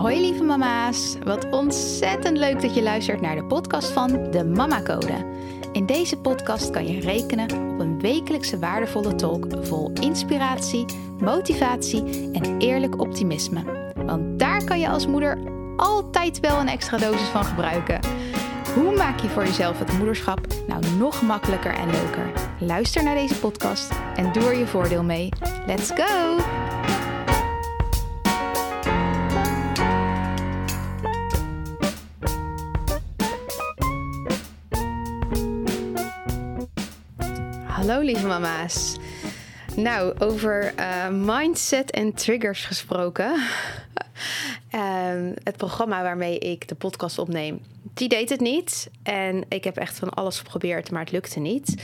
Hoi lieve mama's, wat ontzettend leuk dat je luistert naar de podcast van de Mama Code. In deze podcast kan je rekenen op een wekelijkse waardevolle talk vol inspiratie, motivatie en eerlijk optimisme. Want daar kan je als moeder altijd wel een extra dosis van gebruiken. Hoe maak je voor jezelf het moederschap nou nog makkelijker en leuker? Luister naar deze podcast en doe er je voordeel mee. Let's go! Hallo lieve mama's. Nou, over uh, mindset en triggers gesproken. uh, het programma waarmee ik de podcast opneem, die deed het niet. En ik heb echt van alles geprobeerd, maar het lukte niet.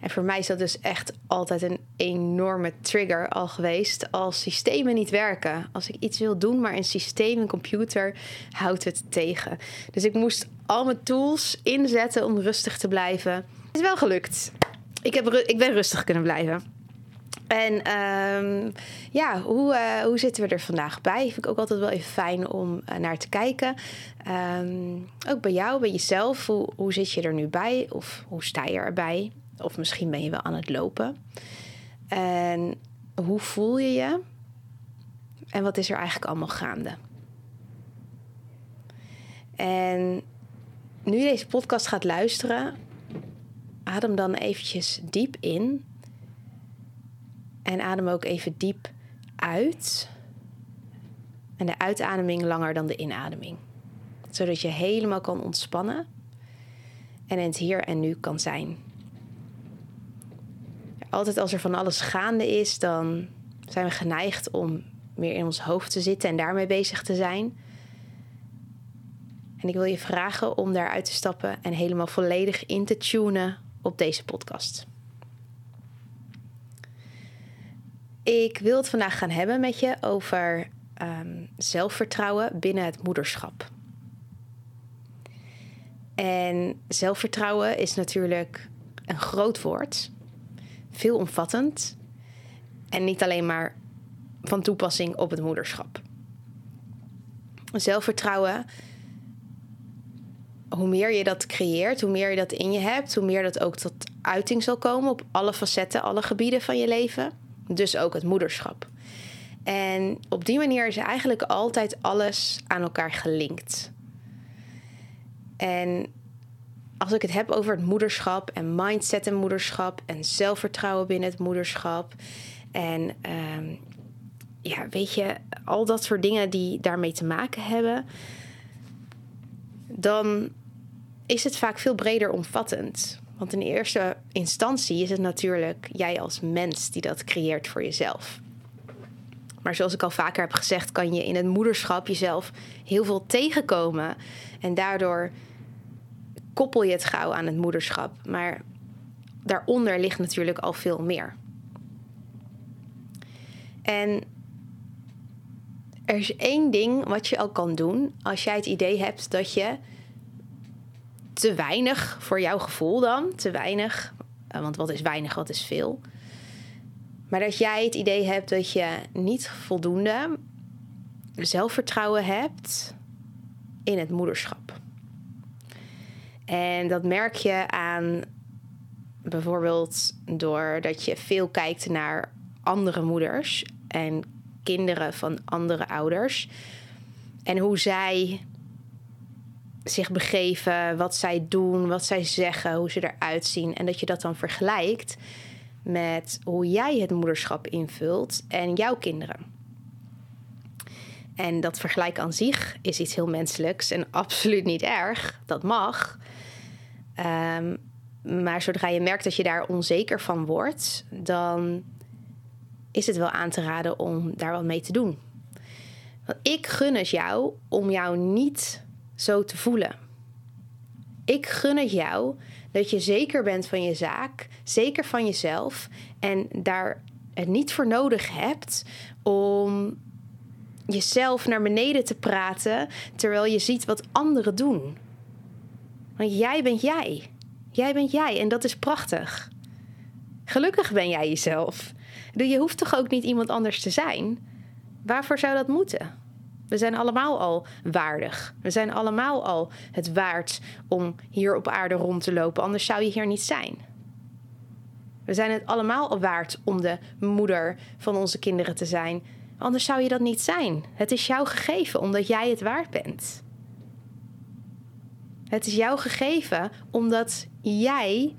En voor mij is dat dus echt altijd een enorme trigger al geweest als systemen niet werken. Als ik iets wil doen, maar een systeem, een computer, houdt het tegen. Dus ik moest al mijn tools inzetten om rustig te blijven. Het is wel gelukt ik, heb, ik ben rustig kunnen blijven. En um, ja, hoe, uh, hoe zitten we er vandaag bij? Vind ik ook altijd wel even fijn om uh, naar te kijken. Um, ook bij jou, bij jezelf. Hoe, hoe zit je er nu bij? Of hoe sta je erbij? Of misschien ben je wel aan het lopen. En hoe voel je je? En wat is er eigenlijk allemaal gaande? En nu je deze podcast gaat luisteren, adem dan eventjes diep in. En adem ook even diep uit. En de uitademing langer dan de inademing. Zodat je helemaal kan ontspannen. En in het hier en nu kan zijn. Altijd als er van alles gaande is, dan zijn we geneigd om meer in ons hoofd te zitten en daarmee bezig te zijn. En ik wil je vragen om daaruit te stappen en helemaal volledig in te tunen op deze podcast. Ik wil het vandaag gaan hebben met je over um, zelfvertrouwen binnen het moederschap. En zelfvertrouwen is natuurlijk een groot woord, veelomvattend en niet alleen maar van toepassing op het moederschap. Zelfvertrouwen hoe meer je dat creëert, hoe meer je dat in je hebt, hoe meer dat ook tot uiting zal komen op alle facetten, alle gebieden van je leven. Dus ook het moederschap. En op die manier is eigenlijk altijd alles aan elkaar gelinkt. En als ik het heb over het moederschap en mindset en moederschap en zelfvertrouwen binnen het moederschap en um, ja, weet je, al dat soort dingen die daarmee te maken hebben, dan is het vaak veel breder omvattend. Want in eerste instantie is het natuurlijk jij als mens die dat creëert voor jezelf. Maar zoals ik al vaker heb gezegd, kan je in het moederschap jezelf heel veel tegenkomen. En daardoor koppel je het gauw aan het moederschap. Maar daaronder ligt natuurlijk al veel meer. En er is één ding wat je al kan doen als jij het idee hebt dat je te weinig voor jouw gevoel dan. Te weinig. Eh, want wat is weinig, wat is veel? Maar dat jij het idee hebt dat je niet voldoende zelfvertrouwen hebt in het moederschap. En dat merk je aan bijvoorbeeld doordat je veel kijkt naar andere moeders en kinderen van andere ouders. En hoe zij zich begeven, wat zij doen, wat zij zeggen, hoe ze eruit zien. En dat je dat dan vergelijkt met hoe jij het moederschap invult en jouw kinderen. En dat vergelijk aan zich is iets heel menselijks en absoluut niet erg. Dat mag. Um, maar zodra je merkt dat je daar onzeker van wordt, dan is het wel aan te raden om daar wat mee te doen. Want ik gun het jou om jou niet zo te voelen. Ik gun het jou dat je zeker bent van je zaak, zeker van jezelf en daar het niet voor nodig hebt om jezelf naar beneden te praten terwijl je ziet wat anderen doen. Want jij bent jij. Jij bent jij en dat is prachtig. Gelukkig ben jij jezelf. Je hoeft toch ook niet iemand anders te zijn? Waarvoor zou dat moeten? We zijn allemaal al waardig. We zijn allemaal al het waard om hier op aarde rond te lopen, anders zou je hier niet zijn. We zijn het allemaal al waard om de moeder van onze kinderen te zijn, anders zou je dat niet zijn. Het is jou gegeven omdat jij het waard bent. Het is jou gegeven omdat jij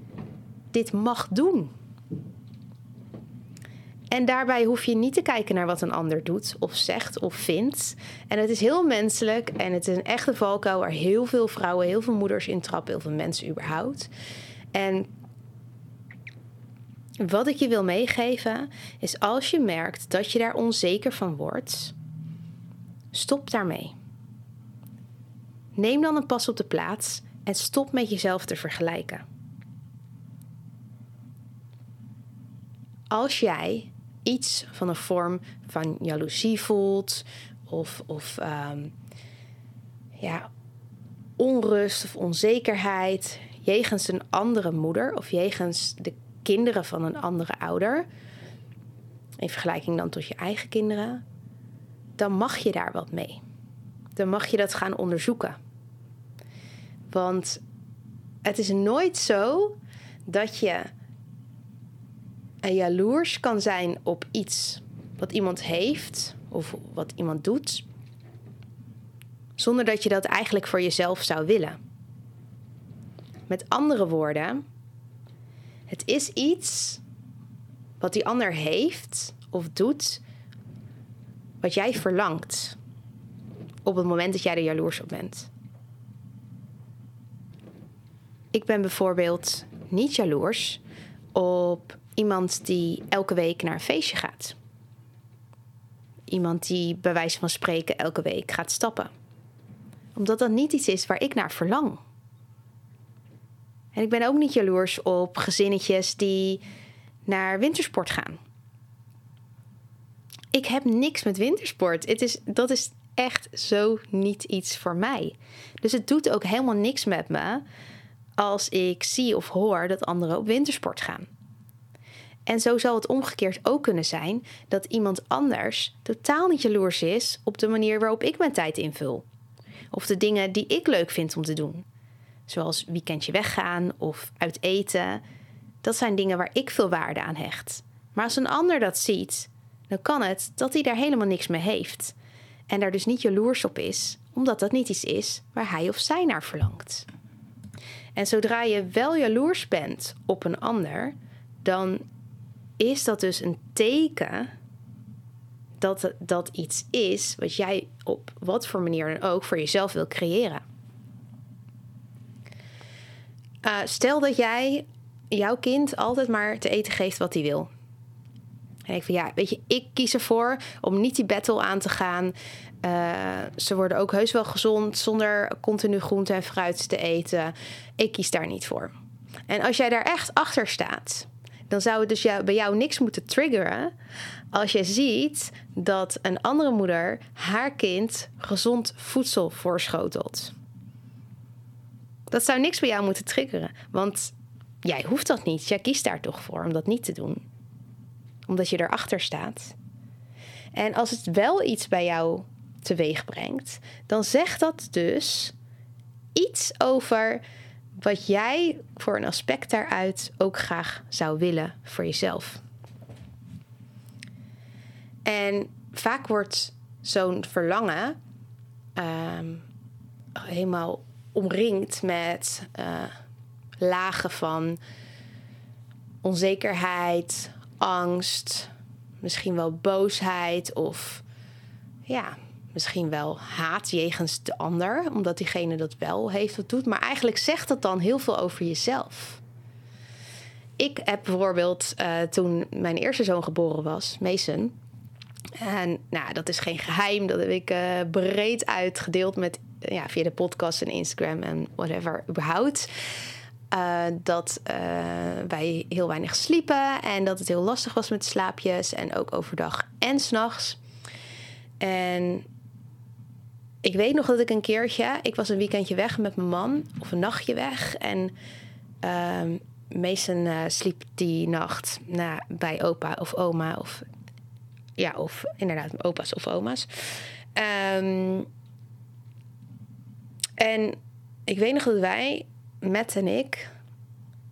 dit mag doen. En daarbij hoef je niet te kijken naar wat een ander doet, of zegt, of vindt. En het is heel menselijk en het is een echte valkuil waar heel veel vrouwen, heel veel moeders in trappen, heel veel mensen überhaupt. En wat ik je wil meegeven is als je merkt dat je daar onzeker van wordt, stop daarmee. Neem dan een pas op de plaats en stop met jezelf te vergelijken. Als jij iets van een vorm van jaloezie voelt of, of um, ja, onrust of onzekerheid jegens een andere moeder of jegens de kinderen van een andere ouder, in vergelijking dan tot je eigen kinderen, dan mag je daar wat mee. Dan mag je dat gaan onderzoeken. Want het is nooit zo dat je jaloers kan zijn op iets wat iemand heeft of wat iemand doet, zonder dat je dat eigenlijk voor jezelf zou willen. Met andere woorden, het is iets wat die ander heeft of doet, wat jij verlangt op het moment dat jij er jaloers op bent. Ik ben bijvoorbeeld niet jaloers op iemand die elke week naar een feestje gaat. Iemand die bij wijze van spreken elke week gaat stappen. Omdat dat niet iets is waar ik naar verlang. En ik ben ook niet jaloers op gezinnetjes die naar wintersport gaan. Ik heb niks met wintersport. Het is, dat is echt zo niet iets voor mij. Dus het doet ook helemaal niks met me als ik zie of hoor dat anderen op wintersport gaan. En zo zal het omgekeerd ook kunnen zijn dat iemand anders totaal niet jaloers is op de manier waarop ik mijn tijd invul. Of de dingen die ik leuk vind om te doen. Zoals weekendje weggaan of uit eten. Dat zijn dingen waar ik veel waarde aan hecht. Maar als een ander dat ziet, dan kan het dat hij daar helemaal niks mee heeft. En daar dus niet jaloers op is, omdat dat niet iets is waar hij of zij naar verlangt. En zodra je wel jaloers bent op een ander, dan is dat dus een teken dat dat iets is wat jij op wat voor manier dan ook voor jezelf wil creëren. Uh, stel dat jij jouw kind altijd maar te eten geeft wat hij wil. En ik van ja, weet je, ik kies ervoor om niet die battle aan te gaan. Uh, ze worden ook heus wel gezond zonder continu groente en fruit te eten. Ik kies daar niet voor. En als jij daar echt achter staat, dan zou het dus bij jou niks moeten triggeren als je ziet dat een andere moeder haar kind gezond voedsel voorschotelt. Dat zou niks bij jou moeten triggeren, want jij hoeft dat niet. Jij kiest daar toch voor om dat niet te doen, omdat je erachter staat. En als het wel iets bij jou teweeg brengt, dan zegt dat dus iets over wat jij voor een aspect daaruit ook graag zou willen voor jezelf. En vaak wordt zo'n verlangen um, helemaal omringd met uh, lagen van onzekerheid, angst, misschien wel boosheid of ja, misschien wel haat jegens de ander, omdat diegene dat wel heeft of doet. Maar eigenlijk zegt dat dan heel veel over jezelf. Ik heb bijvoorbeeld uh, toen mijn eerste zoon geboren was, Mason. En nou, dat is geen geheim. Dat heb ik uh, breed uitgedeeld met, ja, via de podcast en Instagram en whatever überhaupt. Uh, dat wij heel weinig sliepen en dat het heel lastig was met slaapjes en ook overdag en s'nachts. En ik weet nog dat ik een keertje, ik was een weekendje weg met mijn man, of een nachtje weg. En uh, sliep die nacht bij opa of oma, of ja, of inderdaad opa's of oma's. Ehm, en ik weet nog dat wij, Matt en ik,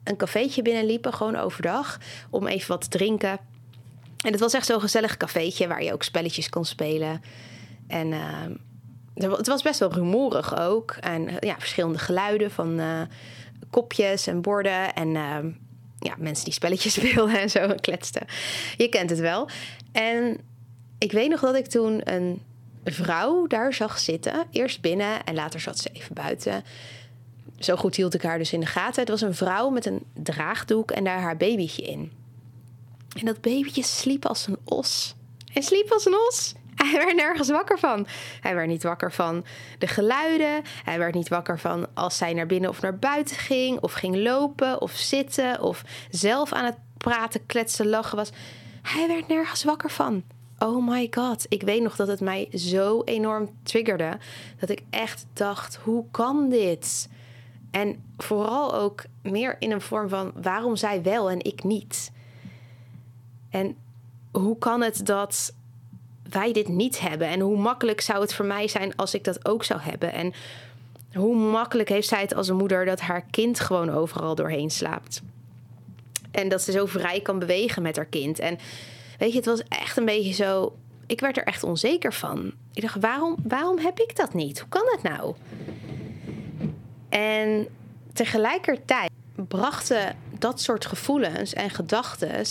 een cafeetje binnenliepen, gewoon overdag, om even wat te drinken. En het was echt zo'n gezellig cafeetje waar je ook spelletjes kon spelen. En ehm, het was best wel rumoerig ook. En ja, verschillende geluiden van uh, kopjes en borden. En ehm, ja, mensen die spelletjes speelden en zo kletsten. Je kent het wel. En ik weet nog dat ik toen een vrouw daar zag zitten. Eerst binnen en later zat ze even buiten. Zo goed hield ik haar dus in de gaten. Het was een vrouw met een draagdoek en daar haar babytje in. En dat babytje sliep als een os. Hij sliep als een os. Hij werd nergens wakker van. Hij werd niet wakker van de geluiden. Hij werd niet wakker van als zij naar binnen of naar buiten ging. Of ging lopen of zitten. Of zelf aan het praten, kletsen, lachen was. Hij werd nergens wakker van. Oh my god. Ik weet nog dat het mij zo enorm triggerde. Dat ik echt dacht: hoe kan dit? En vooral ook meer in een vorm van waarom zij wel en ik niet. En hoe kan het dat wij dit niet hebben? En hoe makkelijk zou het voor mij zijn als ik dat ook zou hebben? En hoe makkelijk heeft zij het als een moeder dat haar kind gewoon overal doorheen slaapt? En dat ze zo vrij kan bewegen met haar kind. En weet je, het was echt een beetje zo. Ik werd er echt onzeker van. Ik dacht, waarom, waarom heb ik dat niet? Hoe kan het nou? En tegelijkertijd brachten dat soort gevoelens en gedachten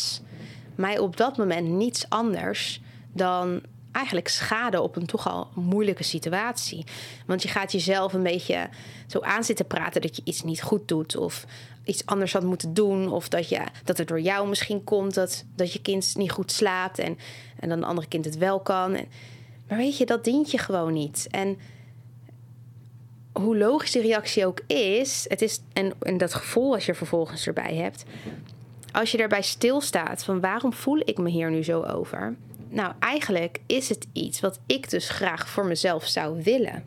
mij op dat moment niets anders dan eigenlijk schade op een toch al moeilijke situatie. Want je gaat jezelf een beetje zo aan zitten praten dat je iets niet goed doet of iets anders had moeten doen of dat, je, dat het door jou misschien komt dat, dat je kind niet goed slaapt en, en dan een andere kind het wel kan. En, maar weet je, dat dient je gewoon niet. En hoe logisch die reactie ook is, het is en, en dat gevoel als je vervolgens erbij hebt, als je daarbij stilstaat van waarom voel ik me hier nu zo over? Nou, eigenlijk is het iets wat ik dus graag voor mezelf zou willen.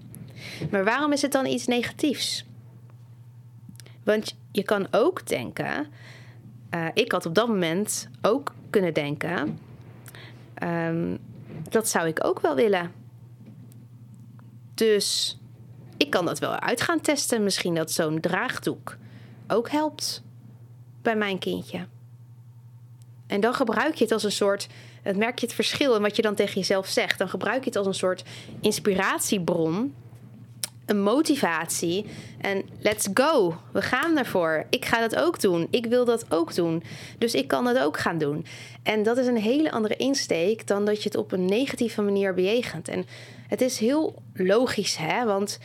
Maar waarom is het dan iets negatiefs? Want je kan ook denken, uh, ik had op dat moment ook kunnen denken, um, dat zou ik ook wel willen. Dus ik kan dat wel uit gaan testen. Misschien dat zo'n draagdoek ook helpt bij mijn kindje. En dan gebruik je het als een soort. Het merk je het verschil in wat je dan tegen jezelf zegt. Dan gebruik je het als een soort inspiratiebron. Een motivatie. En let's go. We gaan ervoor. Ik ga dat ook doen. Ik wil dat ook doen. Dus ik kan dat ook gaan doen. En dat is een hele andere insteek dan dat je het op een negatieve manier bejegent. En het is heel logisch, hè? Want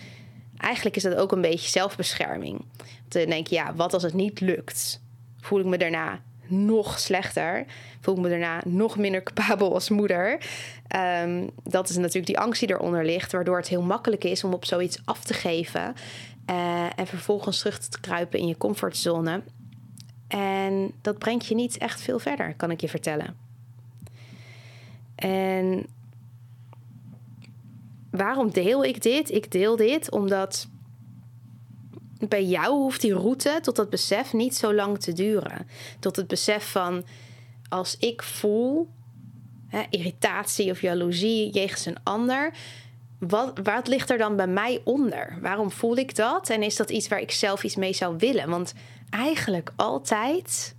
eigenlijk is dat ook een beetje zelfbescherming. Dan denk je, ja, wat als het niet lukt? Voel ik me daarna nog slechter? Voel me daarna nog minder capabel als moeder? Ehm, dat is natuurlijk die angst die eronder ligt, waardoor het heel makkelijk is om op zoiets af te geven uh, en vervolgens terug te kruipen in je comfortzone. En dat brengt je niet echt veel verder, kan ik je vertellen. En waarom deel ik dit? Ik deel dit omdat bij jou hoeft die route tot dat besef niet zo lang te duren. Tot het besef van als ik voel hè, irritatie of jaloezie jegens een ander. Wat, wat ligt er dan bij mij onder? Waarom voel ik dat? En is dat iets waar ik zelf iets mee zou willen? Want eigenlijk altijd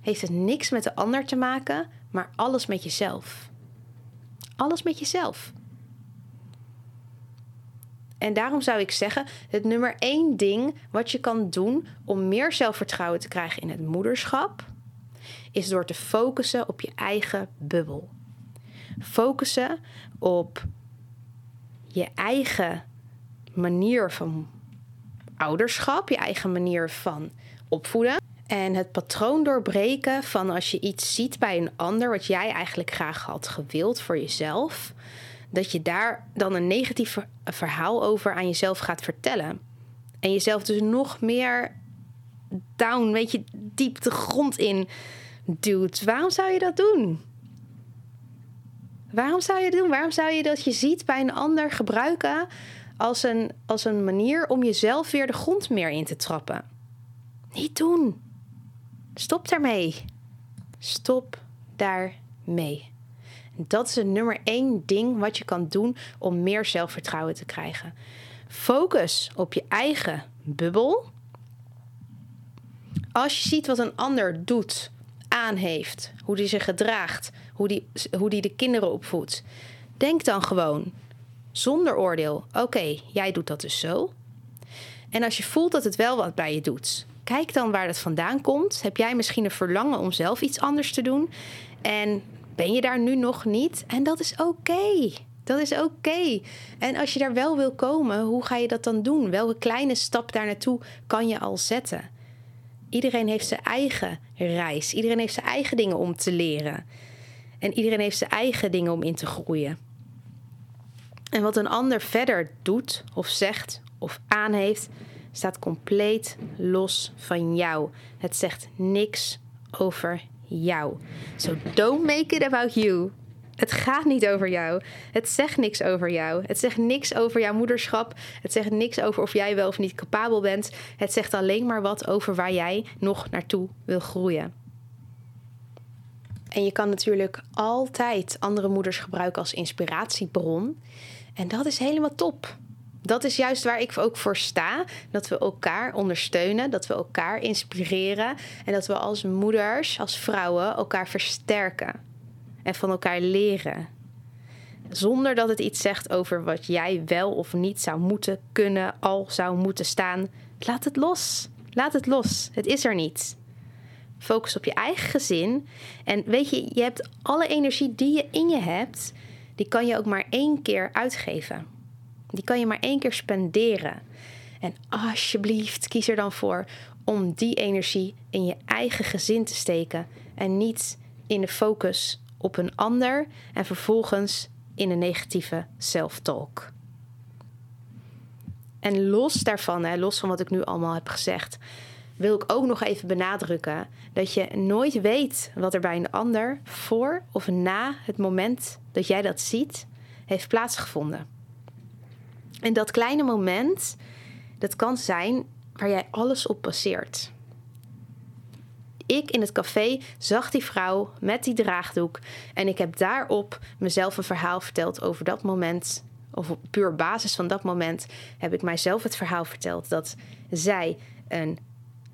heeft het niks met de ander te maken, maar alles met jezelf. Alles met jezelf. En daarom zou ik zeggen: het nummer één ding wat je kan doen om meer zelfvertrouwen te krijgen in het moederschap, is door te focussen op je eigen bubbel. Focussen op je eigen manier van ouderschap, je eigen manier van opvoeden. En het patroon doorbreken van als je iets ziet bij een ander wat jij eigenlijk graag had gewild voor jezelf, dat je daar dan een negatief verhaal over aan jezelf gaat vertellen. En jezelf dus nog meer down, weet je, diep de grond in duwt. Waarom zou je dat doen? Waarom zou je dat doen? Waarom zou je dat je ziet bij een ander gebruiken als een, als een manier om jezelf weer de grond meer in te trappen? Niet doen. Stop daarmee. Stop daarmee. Dat is het nummer één ding wat je kan doen om meer zelfvertrouwen te krijgen. Focus op je eigen bubbel. Als je ziet wat een ander doet, aan heeft, hoe die zich gedraagt, hoe die, hoe die de kinderen opvoedt, denk dan gewoon zonder oordeel: oké, jij doet dat dus zo. En als je voelt dat het wel wat bij je doet, kijk dan waar het vandaan komt. Heb jij misschien een verlangen om zelf iets anders te doen? En ben je daar nu nog niet? En dat is oké. Dat is oké. En als je daar wel wil komen, hoe ga je dat dan doen? Welke kleine stap daar naartoe kan je al zetten? Iedereen heeft zijn eigen reis. Iedereen heeft zijn eigen dingen om te leren. En iedereen heeft zijn eigen dingen om in te groeien. En wat een ander verder doet of zegt of aan heeft, staat compleet los van jou. Het zegt niks over jou. So don't make it about you. Het gaat niet over jou. Het zegt niks over jou. Het zegt niks over jouw moederschap. Het zegt niks over of jij wel of niet capabel bent. Het zegt alleen maar wat over waar jij nog naartoe wil groeien. En je kan natuurlijk altijd andere moeders gebruiken als inspiratiebron. En dat is helemaal top. Dat is juist waar ik ook voor sta. Dat we elkaar ondersteunen, dat we elkaar inspireren en dat we als moeders, als vrouwen elkaar versterken en van elkaar leren. Zonder dat het iets zegt over wat jij wel of niet zou moeten kunnen, al zou moeten staan. Laat het los. Laat het los. Het is er niet. Focus op je eigen gezin. En weet je, je hebt alle energie die je in je hebt, die kan je ook maar één keer uitgeven. Die kan je maar één keer spenderen. En alsjeblieft, kies er dan voor om die energie in je eigen gezin te steken en niet in de focus op een ander en vervolgens in een negatieve self-talk. En los daarvan, hè, los van wat ik nu allemaal heb gezegd, wil ik ook nog even benadrukken dat je nooit weet wat er bij een ander voor of na het moment dat jij dat ziet heeft plaatsgevonden. En dat kleine moment, dat kan zijn waar jij alles op passeert ik in het café zag die vrouw met die draagdoek. En ik heb daarop mezelf een verhaal verteld over dat moment. Of op puur basis van dat moment heb ik mijzelf het verhaal verteld dat zij een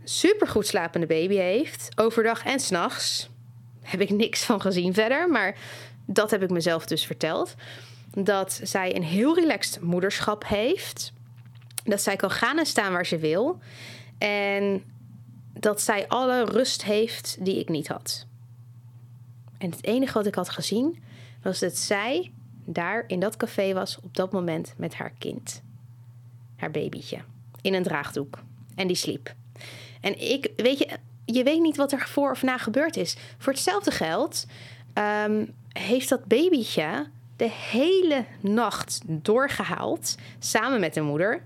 supergoed slapende baby heeft. Overdag en s'nachts. Heb ik niks van gezien verder. Maar dat heb ik mezelf dus verteld. Dat zij een heel relaxed moederschap heeft. Dat zij kan gaan en staan waar ze wil. En dat zij alle rust heeft die ik niet had. En het enige wat ik had gezien was dat zij daar in dat café was op dat moment met haar kind. Haar babytje. In een draagdoek. En die sliep. En ik, weet je, je weet niet wat er voor of na gebeurd is. Voor hetzelfde geld ehm, heeft dat babytje de hele nacht doorgehaald samen met de moeder.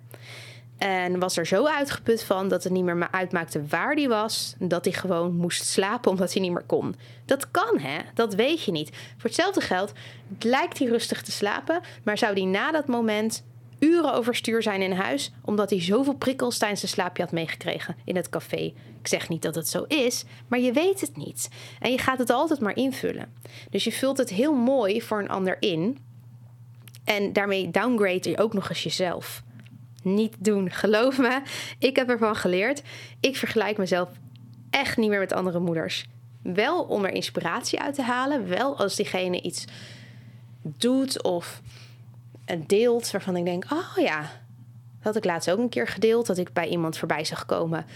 En was er zo uitgeput van dat het niet meer uitmaakte waar hij was. Dat hij gewoon moest slapen omdat hij niet meer kon. Dat kan, hè? Dat weet je niet. Voor hetzelfde geld lijkt hij rustig te slapen. Maar zou hij na dat moment uren overstuur zijn in huis. Omdat hij zoveel prikkels tijdens zijn slaapje had meegekregen in het café. Ik zeg niet dat het zo is, maar je weet het niet. En je gaat het altijd maar invullen. Dus je vult het heel mooi voor een ander in. En daarmee downgrade je ook nog eens jezelf niet doen. Geloof me, ik heb ervan geleerd. Ik vergelijk mezelf echt niet meer met andere moeders. Wel om er inspiratie uit te halen. Wel als diegene iets doet of deelt waarvan ik denk: oh ja, dat had ik laatst ook een keer gedeeld. Dat ik bij iemand voorbij zag komen.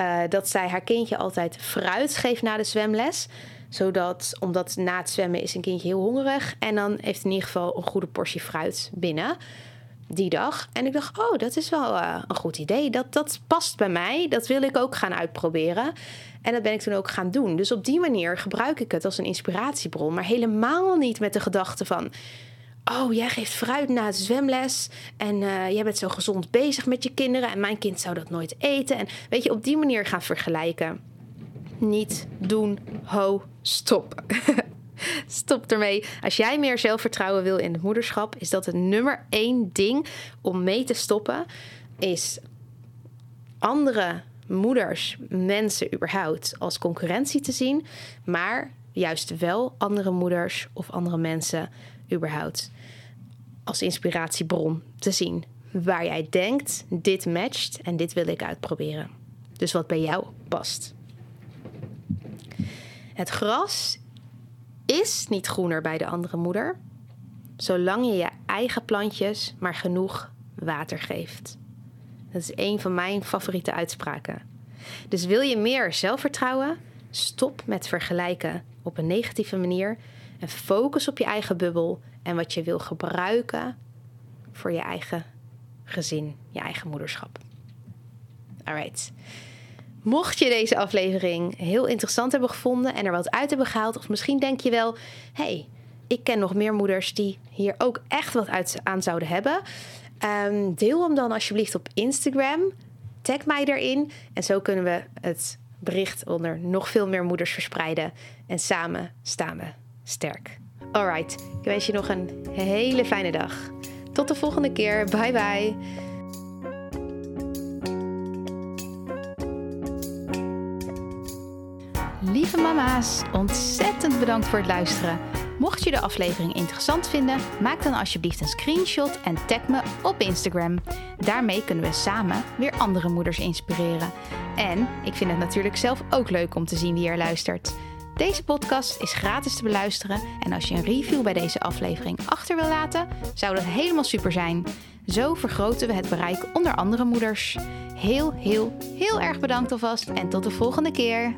Uh, dat zij haar kindje altijd fruit geeft na de zwemles zodat, omdat na het zwemmen is een kindje heel hongerig. En dan heeft in ieder geval een goede portie fruit binnen die dag. En ik dacht, oh, dat is wel uh, een goed idee. Dat, dat past bij mij. Dat wil ik ook gaan uitproberen. En dat ben ik toen ook gaan doen. Dus op die manier gebruik ik het als een inspiratiebron. Maar helemaal niet met de gedachte van... Oh, jij geeft fruit na het zwemles. En uh, jij bent zo gezond bezig met je kinderen. En mijn kind zou dat nooit eten. En weet je, op die manier gaan vergelijken. Niet doen, ho, stop. Stop ermee. Als jij meer zelfvertrouwen wil in het moederschap, is dat het nummer één ding om mee te stoppen. Is andere moeders, mensen überhaupt, als concurrentie te zien. Maar juist wel andere moeders of andere mensen überhaupt als inspiratiebron te zien. Waar jij denkt, dit matcht en dit wil ik uitproberen. Dus wat bij jou past. Het gras is niet groener bij de andere moeder, zolang je je eigen plantjes maar genoeg water geeft. Dat is een van mijn favoriete uitspraken. Dus wil je meer zelfvertrouwen? Stop met vergelijken op een negatieve manier en focus op je eigen bubbel en wat je wil gebruiken voor je eigen gezin, je eigen moederschap. Alright. Mocht je deze aflevering heel interessant hebben gevonden en er wat uit hebben gehaald, of misschien denk je wel: hey, ik ken nog meer moeders die hier ook echt wat uit aan zouden hebben. Um, deel hem dan alsjeblieft op Instagram. Tag mij erin. En zo kunnen we het bericht onder nog veel meer moeders verspreiden. En samen staan we sterk. Alright, ik wens je nog een hele fijne dag. Tot de volgende keer. Bye bye. Lieve mama's, ontzettend bedankt voor het luisteren. Mocht je de aflevering interessant vinden, maak dan alsjeblieft een screenshot en tag me op Instagram. Daarmee kunnen we samen weer andere moeders inspireren. En ik vind het natuurlijk zelf ook leuk om te zien wie er luistert. Deze podcast is gratis te beluisteren en als je een review bij deze aflevering achter wil laten, zou dat helemaal super zijn. Zo vergroten we het bereik onder andere moeders. Heel, heel, heel erg bedankt alvast en tot de volgende keer.